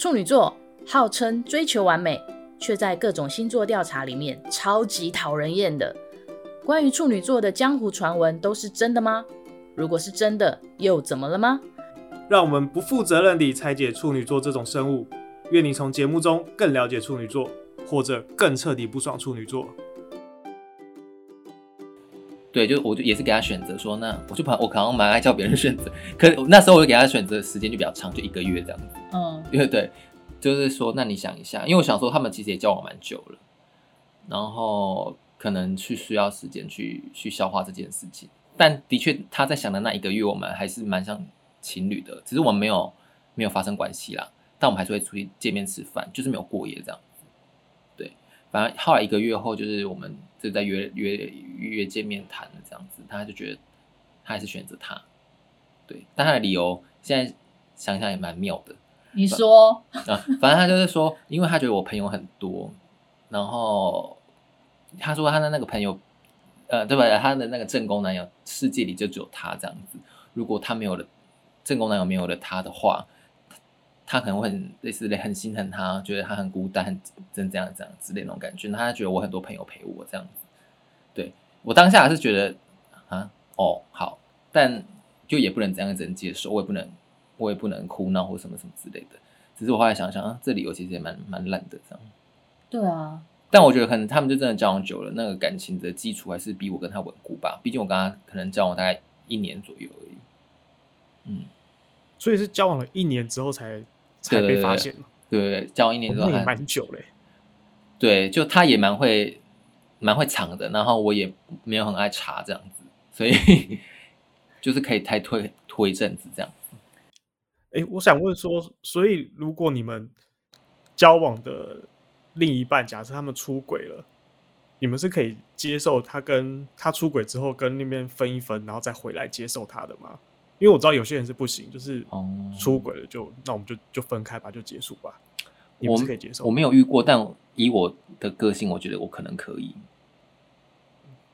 处女座号称追求完美，却在各种星座调查里面超级讨人厌的。关于处女座的江湖传闻都是真的吗？如果是真的，又怎么了吗？让我们不负责任地拆解处女座这种生物。愿你从节目中更了解处女座，或者更彻底不爽处女座。对，就我就也是给他选择说，那我就怕我可能蛮爱叫别人选择，可是那时候我就给他选择时间就比较长，就一个月这样子。嗯，对对，就是说，那你想一下，因为我想说他们其实也交往蛮久了，然后可能去需要时间去去消化这件事情。但的确他在想的那一个月，我们还是蛮像情侣的，只是我们没有没有发生关系啦。但我们还是会出去见面吃饭，就是没有过夜这样反正后来一个月后，就是我们就在约约约见面谈了这样子。他就觉得他还是选择他，对，但他的理由现在想想也蛮妙的。你说 啊，反正他就是说，因为他觉得我朋友很多，然后他说他的那个朋友，呃，对吧？他的那个正宫男友世界里就只有他这样子。如果他没有了正宫男友，没有了他的话。他可能会很类似的，很心疼他，觉得他很孤单，很真这样这样之类那种感觉。他觉得我很多朋友陪我这样子，对，我当下还是觉得啊，哦，好，但就也不能这样子接受，我也不能，我也不能哭闹或什么什么之类的。只是我后来想想啊，这理由其实也蛮蛮烂的这样。对啊，但我觉得可能他们就真的交往久了，那个感情的基础还是比我跟他稳固吧。毕竟我跟他可能交往大概一年左右而已。嗯，所以是交往了一年之后才。才被发现对对对，交往一年之后还蛮久嘞。对，就他也蛮会蛮会藏的，然后我也没有很爱查这样子，所以就是可以太推推一阵子这样子。哎，我想问说，所以如果你们交往的另一半，假设他们出轨了，你们是可以接受他跟他出轨之后跟那边分一分，然后再回来接受他的吗？因为我知道有些人是不行，就是出轨了就、嗯、那我们就就分开吧，就结束吧。我们可以接受我，我没有遇过，但以我的个性，我觉得我可能可以。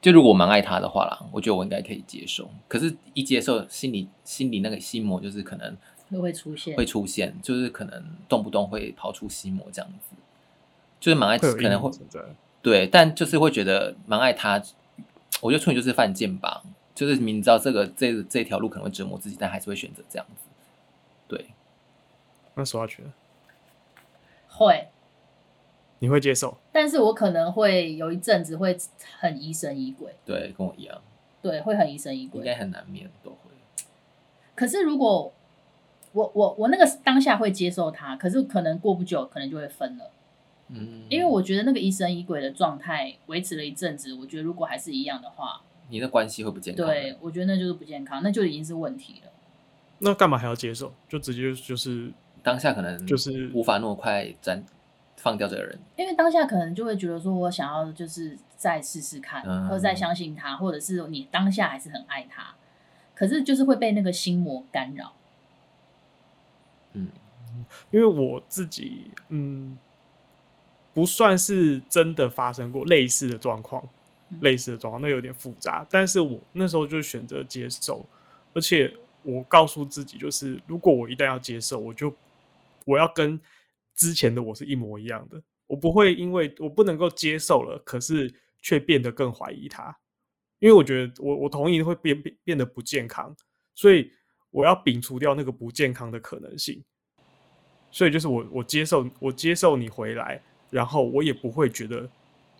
就如果我蛮爱他的话啦，我觉得我应该可以接受。可是，一接受，心里心里那个心魔就是可能会出现，会出现，就是可能动不动会跑出心魔这样子。就是蛮爱，可能会对，但就是会觉得蛮爱他。我觉得处女就是犯贱吧。就是明知道这个这这条路可能会折磨自己，但还是会选择这样子。对，那说下去了，会，你会接受？但是我可能会有一阵子会很疑神疑鬼。对，跟我一样。对，会很疑神疑鬼，应该很难免都会。可是如果我我我那个当下会接受他，可是可能过不久，可能就会分了。嗯，因为我觉得那个疑神疑鬼的状态维持了一阵子，我觉得如果还是一样的话。你的关系会不健康？对，我觉得那就是不健康，那就已经是问题了。那干嘛还要接受？就直接就是当下可能就是无法那么快斩放掉这个人，因为当下可能就会觉得说，我想要就是再试试看，嗯或者再相信他，或者是你当下还是很爱他，可是就是会被那个心魔干扰。嗯，因为我自己嗯，不算是真的发生过类似的状况。类似的状况，那有点复杂，但是我那时候就选择接受，而且我告诉自己，就是如果我一旦要接受，我就我要跟之前的我是一模一样的，我不会因为我不能够接受了，可是却变得更怀疑他，因为我觉得我我同意会变变变得不健康，所以我要摒除掉那个不健康的可能性，所以就是我我接受我接受你回来，然后我也不会觉得。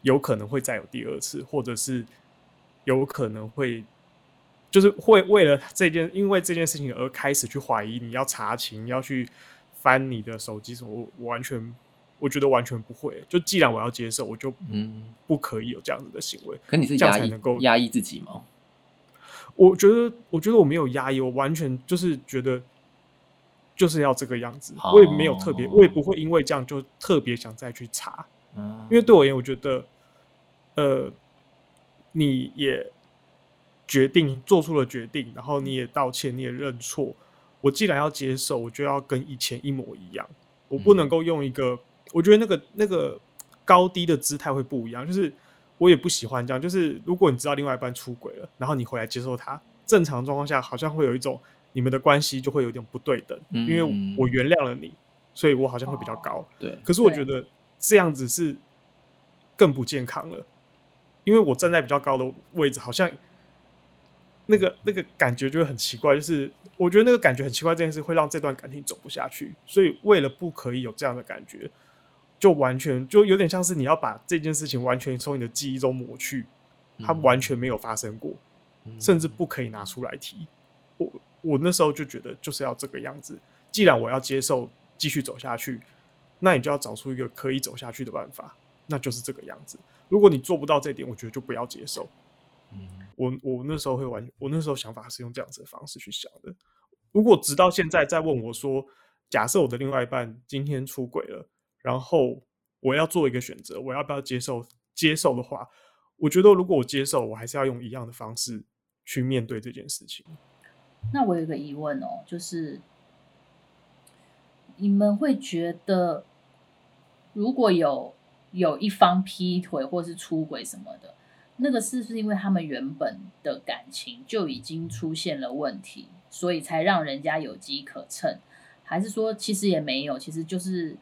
有可能会再有第二次，或者是有可能会，就是会为了这件，因为这件事情而开始去怀疑你，要查勤，要去翻你的手机什么，我完全，我觉得完全不会。就既然我要接受，我就嗯不可以有这样子的行为。可你是压抑，这样才能够压抑自己吗？我觉得，我觉得我没有压抑，我完全就是觉得就是要这个样子。我也没有特别，我也不会因为这样就特别想再去查。因为对我而言，我觉得，呃，你也决定做出了决定，然后你也道歉，你也认错。我既然要接受，我就要跟以前一模一样。我不能够用一个，我觉得那个那个高低的姿态会不一样。就是我也不喜欢这样。就是如果你知道另外一半出轨了，然后你回来接受他，正常状况下好像会有一种你们的关系就会有点不对等。因为我原谅了你。所以我好像会比较高。哦、对，可是我觉得这样子是更不健康了，因为我站在比较高的位置，好像那个那个感觉就会很奇怪，就是我觉得那个感觉很奇怪，这件事会让这段感情走不下去。所以为了不可以有这样的感觉，就完全就有点像是你要把这件事情完全从你的记忆中抹去，它完全没有发生过，嗯、甚至不可以拿出来提。我我那时候就觉得就是要这个样子。既然我要接受继续走下去，那你就要找出一个可以走下去的办法，那就是这个样子。如果你做不到这点，我觉得就不要接受。嗯，我我那时候会完，我那时候想法是用这样子的方式去想的。如果直到现在再问我说，假设我的另外一半今天出轨了，然后我要做一个选择，我要不要接受？接受的话，我觉得如果我接受，我还是要用一样的方式去面对这件事情。那我有一个疑问哦，就是你们会觉得，如果有有一方劈腿或是出轨什么的，那个是不是因为他们原本的感情就已经出现了问题，所以才让人家有机可乘？还是说其实也没有，其实就是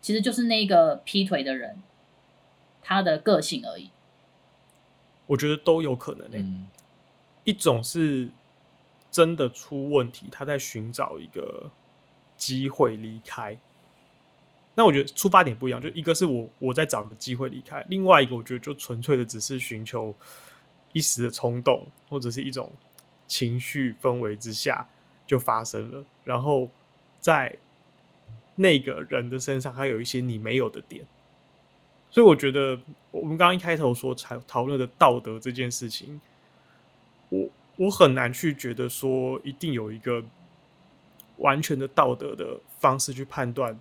其实就是那个劈腿的人他的个性而已？我觉得都有可能诶、欸，嗯、一种是。真的出问题，他在寻找一个机会离开。那我觉得出发点不一样，就一个是我我在找个机会离开，另外一个我觉得就纯粹的只是寻求一时的冲动，或者是一种情绪氛围之下就发生了。然后在那个人的身上，还有一些你没有的点。所以我觉得我们刚刚一开头说才讨论的道德这件事情，我。我很难去觉得说一定有一个完全的道德的方式去判断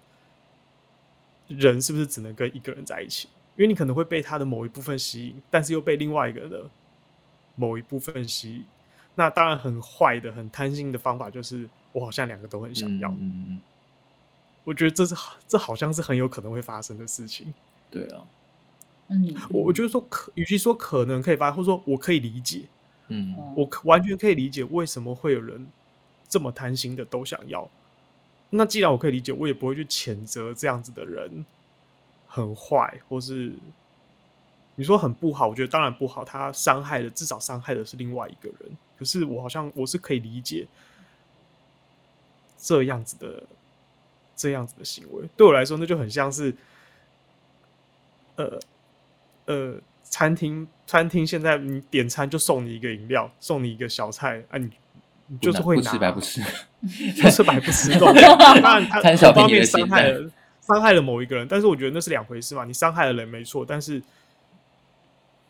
人是不是只能跟一个人在一起，因为你可能会被他的某一部分吸引，但是又被另外一个人的某一部分吸引。那当然很坏的、很贪心的方法就是我好像两个都很想要。嗯嗯嗯。我觉得这是这好像是很有可能会发生的事情。对啊。嗯。我我觉得说可，与其说可能可以发生，或者说我可以理解。嗯，我完全可以理解为什么会有人这么贪心的都想要。那既然我可以理解，我也不会去谴责这样子的人很坏，或是你说很不好。我觉得当然不好，他伤害的至少伤害的是另外一个人。可是我好像我是可以理解这样子的这样子的行为。对我来说，那就很像是呃呃。餐厅，餐厅现在你点餐就送你一个饮料，送你一个小菜啊你，你就是会拿，不吃白不吃，不吃白不吃。当然，他贪小便宜的伤害了伤害了某一个人，但是我觉得那是两回事嘛。你伤害了人没错，但是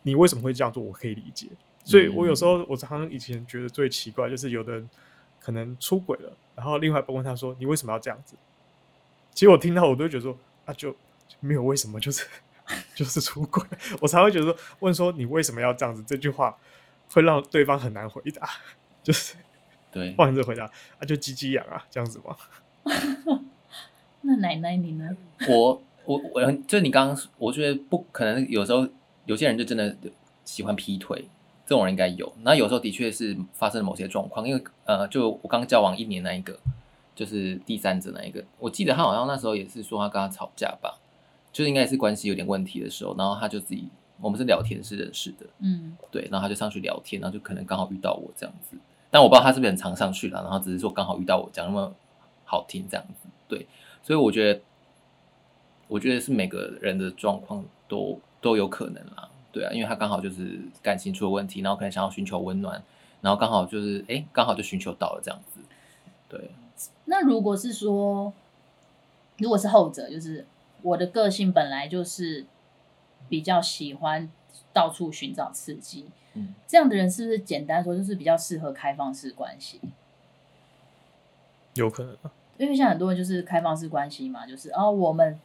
你为什么会这样做？我可以理解。所以我有时候我常常以前觉得最奇怪，就是有的人可能出轨了，然后另外一半问他说：“你为什么要这样子？”其实我听到我都觉得说：“啊就，就没有为什么，就是。”就是出轨，我才会觉得说，问说你为什么要这样子？这句话会让对方很难回答，就是对，换着回答啊，就鸡鸡痒啊，这样子吗？那奶奶你呢？我我我，就你刚刚，我觉得不可能。有时候有些人就真的喜欢劈腿，这种人应该有。那有时候的确是发生了某些状况，因为呃，就我刚交往一年那一个，就是第三者那一个，我记得他好像那时候也是说他跟他吵架吧。就应该是关系有点问题的时候，然后他就自己，我们是聊天是认识的，嗯，对，然后他就上去聊天，然后就可能刚好遇到我这样子，但我不知道他是不是很常上去了，然后只是说刚好遇到我讲那么好听这样子，对，所以我觉得，我觉得是每个人的状况都都有可能啦，对啊，因为他刚好就是感情出了问题，然后可能想要寻求温暖，然后刚好就是哎，刚好就寻求到了这样子，对。那如果是说，如果是后者，就是。我的个性本来就是比较喜欢到处寻找刺激，嗯，这样的人是不是简单说就是比较适合开放式关系？有可能，因为像很多人就是开放式关系嘛，就是哦，我们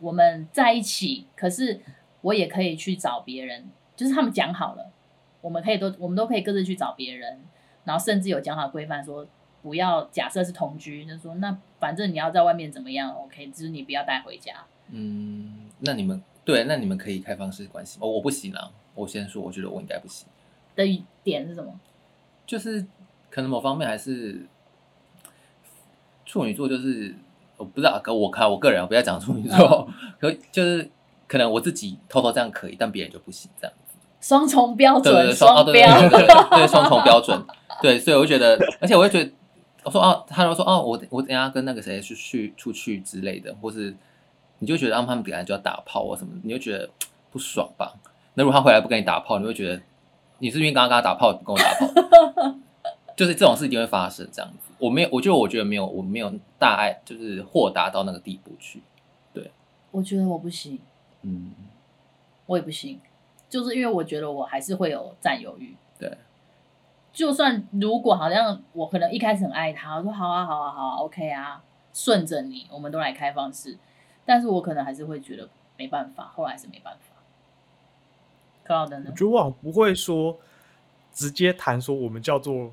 我们在一起，可是我也可以去找别人，就是他们讲好了，我们可以都我们都可以各自去找别人，然后甚至有讲好规范说不要假设是同居，就是说那反正你要在外面怎么样，OK，就是你不要带回家。嗯，那你们对，那你们可以开放式关系哦？我不行啊，我先说，我觉得我应该不行。的点是什么？就是可能某方面还是处女座，就是我不知道，可我看我个人不要讲处女座，可就是可能我自己偷偷这样可以，但别人就不行，这样子。双重标准，对对对，双标，对 双重标准，对，所以我就觉得，而且我会觉得，我说哦，他就说哦，我我等下跟那个谁去去出去之类的，或是你就觉得让他们本来就要打炮啊什么，你就觉得不爽吧？那如果他回来不跟你打炮，你会觉得你是因为刚刚跟他打炮不跟我打炮，就是这种事一定会发生这样子。我没有，我觉得我觉得没有，我没有大爱，就是豁达到那个地步去。对，我觉得我不行，嗯，我也不行，就是因为我觉得我还是会有占有欲。对，就算如果好像我可能一开始很爱他，我说好啊好啊好啊，OK 啊，顺着你，我们都来开放式，但是我可能还是会觉得没办法，后来还是没办法。克劳德呢？我觉得我不会说直接谈说我们叫做。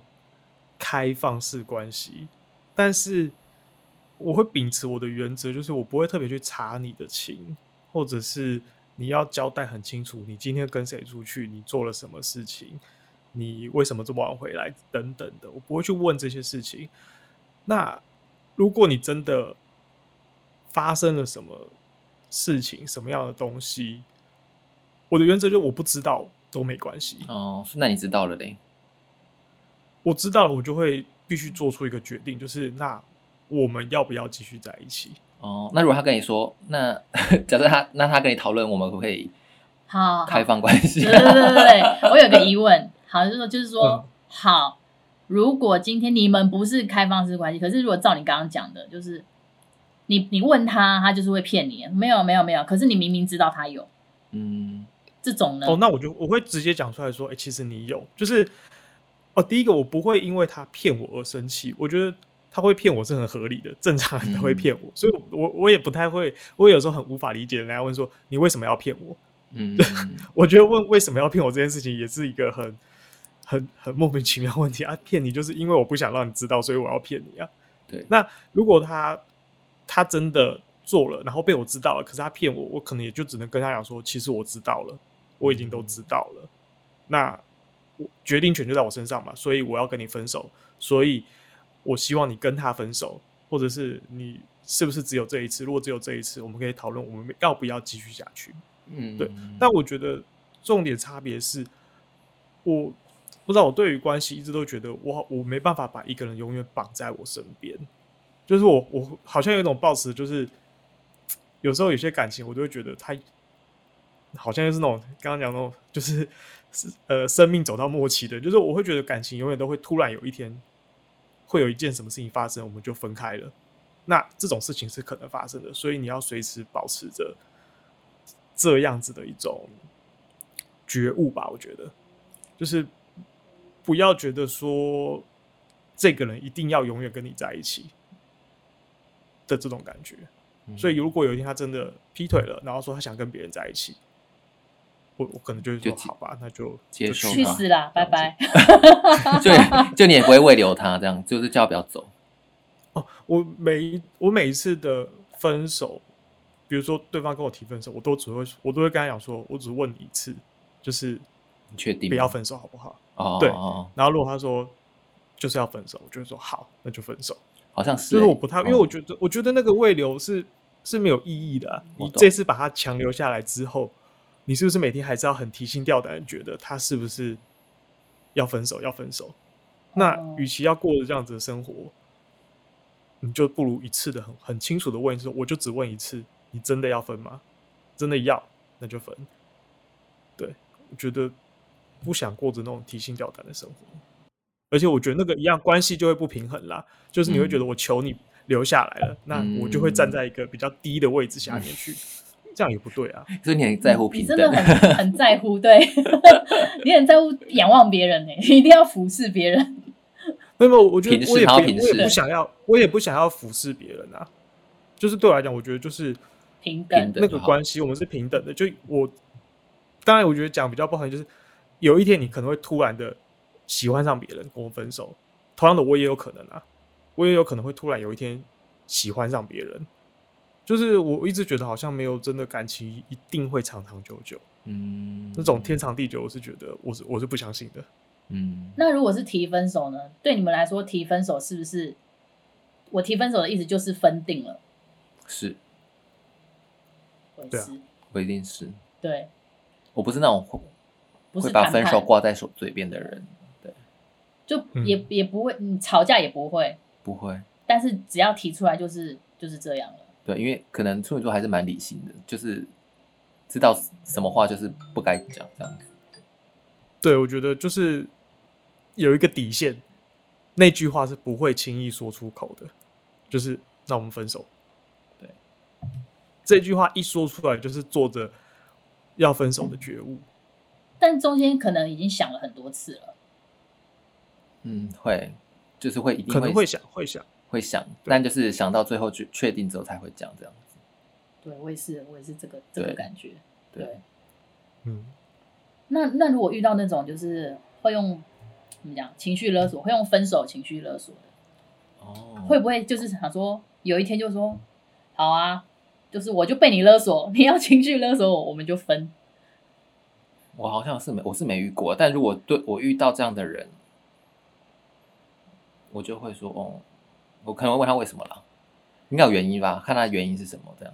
开放式关系，但是我会秉持我的原则，就是我不会特别去查你的情，或者是你要交代很清楚，你今天跟谁出去，你做了什么事情，你为什么这么晚回来，等等的，我不会去问这些事情。那如果你真的发生了什么事情，什么样的东西，我的原则就是我不知道都没关系。哦，那你知道了嘞？我知道了，我就会必须做出一个决定，就是那我们要不要继续在一起？哦，那如果他跟你说，那 假设他那他跟你讨论，我们可不可以好开放关系？对对对对，我有个疑问，好，就是说就是说，嗯、好，如果今天你们不是开放式关系，可是如果照你刚刚讲的，就是你你问他，他就是会骗你，没有没有没有，可是你明明知道他有，嗯，这种呢？哦，那我就我会直接讲出来说，哎、欸，其实你有，就是。哦，第一个我不会因为他骗我而生气，我觉得他会骗我是很合理的，正常人都会骗我，嗯、所以我我也不太会，我有时候很无法理解人家问说，你为什么要骗我？嗯，我觉得问为什么要骗我这件事情也是一个很很很莫名其妙的问题啊，骗你就是因为我不想让你知道，所以我要骗你啊。对，那如果他他真的做了，然后被我知道了，可是他骗我，我可能也就只能跟他讲说，其实我知道了，我已经都知道了，那我。决定权就在我身上嘛，所以我要跟你分手，所以我希望你跟他分手，或者是你是不是只有这一次？如果只有这一次，我们可以讨论我们要不要继续下去。嗯，对。但我觉得重点差别是，我不知道我对于关系一直都觉得我我没办法把一个人永远绑在我身边，就是我我好像有一种抱持，就是 有时候有些感情我都会觉得他好像就是那种刚刚讲那种就是。呃，生命走到末期的，就是我会觉得感情永远都会突然有一天，会有一件什么事情发生，我们就分开了。那这种事情是可能发生的，所以你要随时保持着这样子的一种觉悟吧。我觉得，就是不要觉得说这个人一定要永远跟你在一起的这种感觉。所以，如果有一天他真的劈腿了，然后说他想跟别人在一起。我我可能就会说好吧，那就接受。去死啦，拜拜。就就你也不会慰留他，这样就是叫他不要走。哦，我每我每一次的分手，比如说对方跟我提分手，我都只会我都会跟他讲说，我只问你一次，就是你确定不要分手好不好？哦，对。然后如果他说就是要分手，我就会说好，那就分手。好像是，就是我不太，因为我觉得我觉得那个慰留是是没有意义的。你这次把他强留下来之后。你是不是每天还是要很提心吊胆，觉得他是不是要分手？要分手？那与其要过着这样子的生活，你就不如一次的很很清楚的问说，我就只问一次，你真的要分吗？真的要，那就分。对，我觉得不想过着那种提心吊胆的生活，而且我觉得那个一样关系就会不平衡啦。就是你会觉得我求你留下来了，嗯、那我就会站在一个比较低的位置下面去。嗯这样也不对啊！所以你很在乎平等，你真的很很在乎，对，你很在乎仰望别人呢，你一定要俯视别人。没有，我觉得我也不我也不想要，我也不想要俯视别人啊。就是对我来讲，我觉得就是平等那个关系，我们是平等的。就我当然，我觉得讲比较不好，就是有一天你可能会突然的喜欢上别人，跟我分手。同样的，我也有可能啊，我也有可能会突然有一天喜欢上别人。就是我一直觉得好像没有真的感情一定会长长久久，嗯，那种天长地久，我是觉得我是我是不相信的，嗯。那如果是提分手呢？对你们来说，提分手是不是我提分手的意思就是分定了？是，对啊，我一定是。对，我不是那种会会把分手挂在手嘴边的人。对，就也、嗯、也不会，你吵架也不会，不会。但是只要提出来，就是就是这样了。对，因为可能处女座还是蛮理性的，就是知道什么话就是不该讲这样子。对，我觉得就是有一个底线，那句话是不会轻易说出口的，就是让我们分手。对，这句话一说出来，就是做着要分手的觉悟。但中间可能已经想了很多次了。嗯，会，就是会一定会可能会想，会想，会想，但就是想到最后确确定之后才会讲这样子。对，我也是，我也是这个这个感觉。对，对嗯。那那如果遇到那种就是会用怎么讲情绪勒索，会用分手情绪勒索的，哦，会不会就是想说有一天就说好啊，就是我就被你勒索，你要情绪勒索我，我们就分。我好像是没，我是没遇过，但如果对我遇到这样的人，我就会说哦，我可能会问他为什么啦，应该有原因吧，看他原因是什么这样。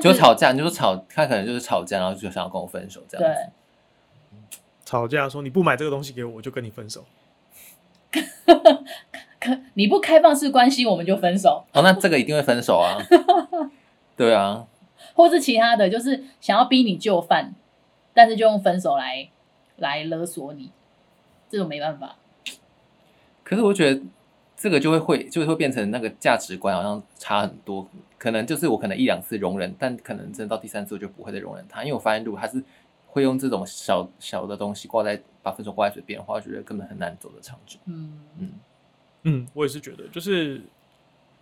就吵架，你就说吵，他可能就是吵架，然后就想要跟我分手这样子。对，吵架说你不买这个东西给我，我就跟你分手。可你不开放式关系，我们就分手。哦，那这个一定会分手啊。对啊。或是其他的就是想要逼你就范，但是就用分手来来勒索你，这种没办法。可是我觉得。这个就会会就会变成那个价值观好像差很多，可能就是我可能一两次容忍，但可能真的到第三次我就不会再容忍他，因为我发现如果他是会用这种小小的东西挂在把分手挂在嘴边的话，我觉得根本很难走得长久。嗯嗯嗯，我也是觉得，就是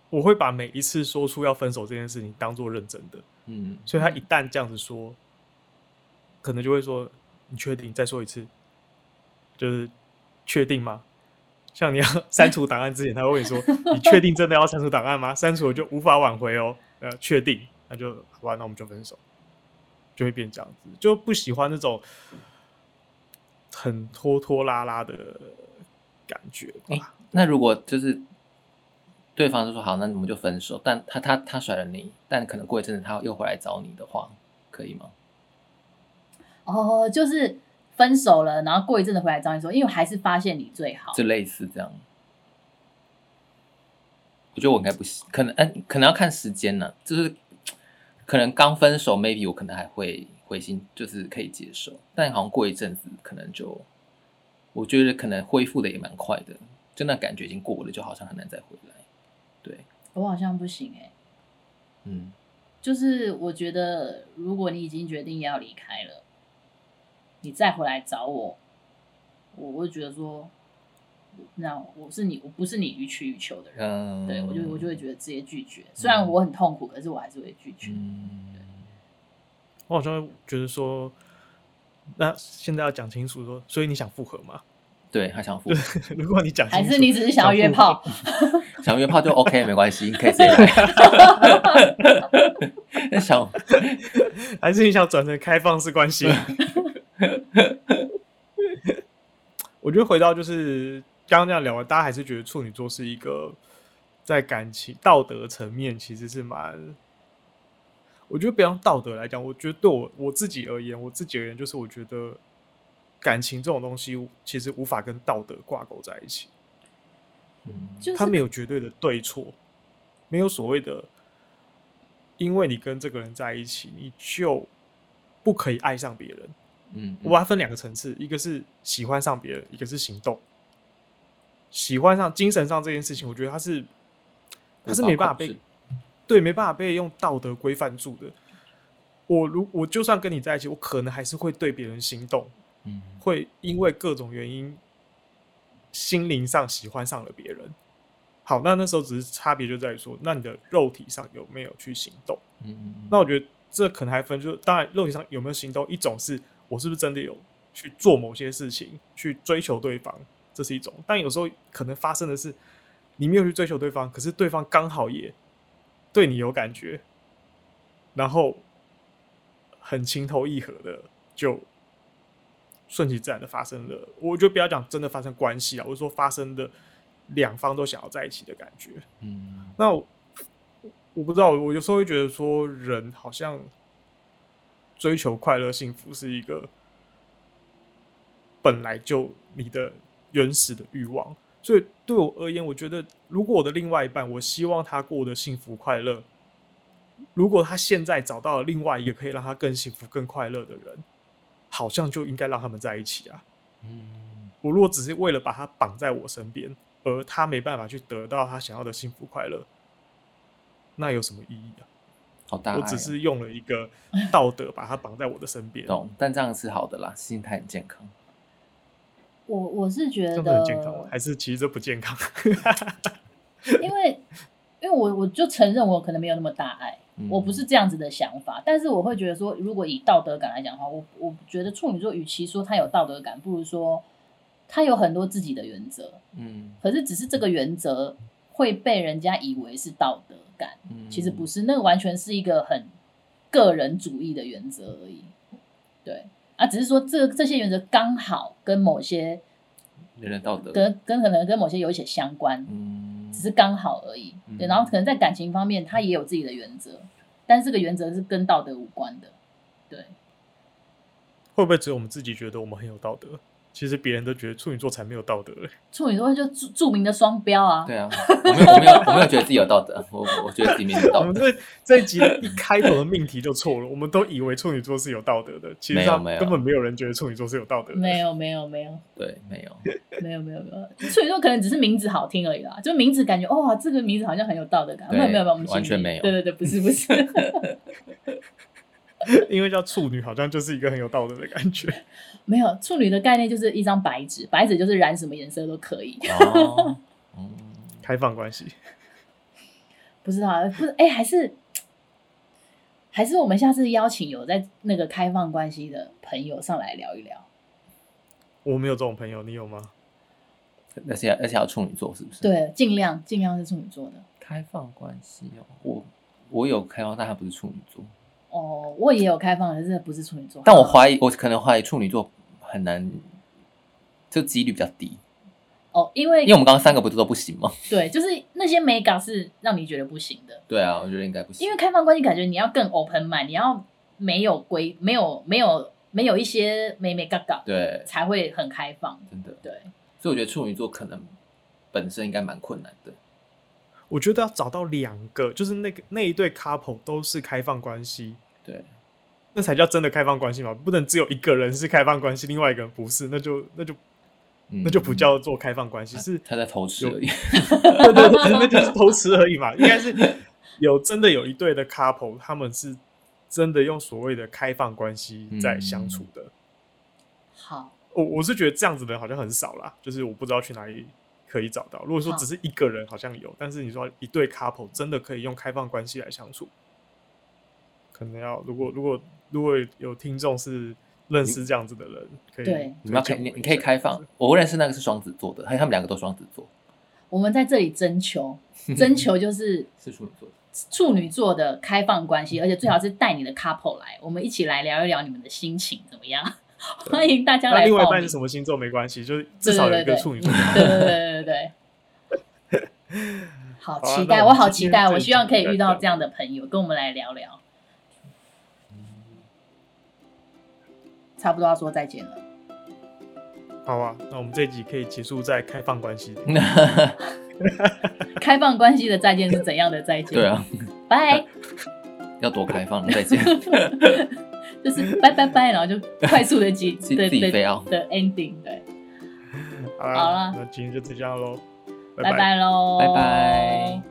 我会把每一次说出要分手这件事情当做认真的，嗯，所以他一旦这样子说，可能就会说：“你确定？再说一次，就是确定吗？”像你要 删除档案之前，他会问你说：“你确定真的要删除档案吗？删除了就无法挽回哦。”呃，确定，那就好吧，那我们就分手，就会变这样子，就不喜欢那种很拖拖拉拉的感觉。欸，那如果就是对方就说好，那我们就分手，但他他他甩了你，但可能过一阵子他又回来找你的话，可以吗？哦，就是。分手了，然后过一阵子回来找你说，因为我还是发现你最好，就类似这样。我觉得我应该不行，可能嗯、欸，可能要看时间呢。就是可能刚分手，maybe 我可能还会回心，就是可以接受。但好像过一阵子，可能就我觉得可能恢复的也蛮快的，就那感觉已经过了，就好像很难再回来。对，我好像不行哎、欸。嗯，就是我觉得，如果你已经决定要离开了。你再回来找我，我会觉得说，那我是你，我不是你予取予求的人，嗯、对我就我就会觉得直接拒绝。虽然我很痛苦，可是我还是会拒绝。嗯、我好像会觉得说，那现在要讲清楚说，所以你想复合吗？对，他想复合。如果你讲，还是你只是想要约炮？想约炮就 OK，没关系，可以直接来。那 想，还是你想转成开放式关系？我觉得回到就是刚刚这样聊完，大家还是觉得处女座是一个在感情道德层面其实是蛮……我觉得不用道德来讲，我觉得对我我自己而言，我自己而言就是我觉得感情这种东西其实无法跟道德挂钩在一起。嗯，他没有绝对的对错，没有所谓的，因为你跟这个人在一起，你就不可以爱上别人。嗯，我把它分两个层次，一个是喜欢上别人，一个是行动。喜欢上精神上这件事情，我觉得它是，它是没办法被，对，没办法被用道德规范住的。我如我就算跟你在一起，我可能还是会对别人心动，嗯，会因为各种原因，心灵上喜欢上了别人。好，那那时候只是差别就在于说，那你的肉体上有没有去行动？嗯，那我觉得这可能还分，就是当然肉体上有没有行动，一种是。我是不是真的有去做某些事情，去追求对方？这是一种。但有时候可能发生的是，你没有去追求对方，可是对方刚好也对你有感觉，然后很情投意合的就顺其自然的发生了。我觉得不要讲真的发生关系啊，我说发生的两方都想要在一起的感觉。嗯，那我我不知道，我有时候会觉得说，人好像追求快乐幸福是一个本来就你的原始的欲望，所以对我而言，我觉得如果我的另外一半，我希望他过得幸福快乐。如果他现在找到了另外一个可以让他更幸福、更快乐的人，好像就应该让他们在一起啊。嗯，我如果只是为了把他绑在我身边，而他没办法去得到他想要的幸福快乐，那有什么意义啊？好大，我只是用了一个道德把它绑在我的身边。懂，但这样是好的啦，心态很健康。我我是觉得很健康，还是其实这不健康？因为因为我我就承认我可能没有那么大爱，嗯、我不是这样子的想法。但是我会觉得说，如果以道德感来讲的话，我我觉得处女座与其说他有道德感，不如说他有很多自己的原则。嗯，可是只是这个原则会被人家以为是道德感，嗯、其实不是，那个完全是一个很个人主义的原则而已。对。啊，只是说这这些原则刚好跟某些人的道德跟跟可能跟某些有一些相关，嗯，只是刚好而已。对，然后可能在感情方面，他也有自己的原则，但是这个原则是跟道德无关的。对，会不会只有我们自己觉得我们很有道德？其实别人都觉得处女座才没有道德嘞。处女座就著著名的双标啊。对啊，我没有，我没有，我没有觉得自己有道德。我我觉得自己没有道德。我们这这一集一开头的命题就错了，我们都以为处女座是有道德的，其实上根本没有人觉得处女座是有道德的。没有，没有，没有。对，没有，没有，没有，没有。处女座可能只是名字好听而已啦，就名字感觉哇，这个名字好像很有道德感。没有，没有，没有，完全没有。对对对，不是，不是。因为叫处女，好像就是一个很有道德的感觉。没有，处女的概念就是一张白纸，白纸就是染什么颜色都可以。哦，开放关系。不知道，不是，哎，还是还是我们下次邀请有在那个开放关系的朋友上来聊一聊。我没有这种朋友，你有吗？而且而且要处女座，是不是？对，尽量尽量是处女座的开放关系哦。我我有开放，但他不是处女座。哦，我也有开放，可是不是处女座。但我怀疑，我可能怀疑处女座很难，就几率比较低。哦，因为因为我们刚刚三个不是都不行吗？对，就是那些美感是让你觉得不行的。对啊，我觉得应该不行。因为开放关系，感觉你要更 open mind，你要没有规，没有没有没有一些美美嘎嘎，对，才会很开放。真的，对。所以我觉得处女座可能本身应该蛮困难的。我觉得要找到两个，就是那个那一对 couple 都是开放关系，对，那才叫真的开放关系嘛。不能只有一个人是开放关系，另外一个人不是，那就那就、嗯、那就不叫做开放关系，是他在偷吃而已。对对对，那就是偷吃而已嘛。应该是有真的有一对的 couple，他们是真的用所谓的开放关系在相处的。嗯、好，我我是觉得这样子的人好像很少啦，就是我不知道去哪里。可以找到。如果说只是一个人，好像有，但是你说一对 couple 真的可以用开放关系来相处，可能要如果如果如果有听众是认识这样子的人，可以对，你们可以你你可以开放。我不认识那个是双子座的，还有他们两个都双子座。我们在这里征求，征求就是是处女座，处女座的开放关系，而且最好是带你的 couple 来，我们一起来聊一聊你们的心情怎么样。欢迎大家来。另外一半是什么星座没关系，就是至少有一个处女座。对对对对对。好期待，我好期待，我希望可以遇到这样的朋友，跟我们来聊聊。差不多要说再见了。好啊，那我们这一集可以结束在开放关系。开放关系的再见是怎样的再见？对啊，拜。要多开放再见。就是拜拜拜，然后就快速的结，自己飞啊。的 ending，对，好了，那今天就这样喽，拜拜。喽，拜拜。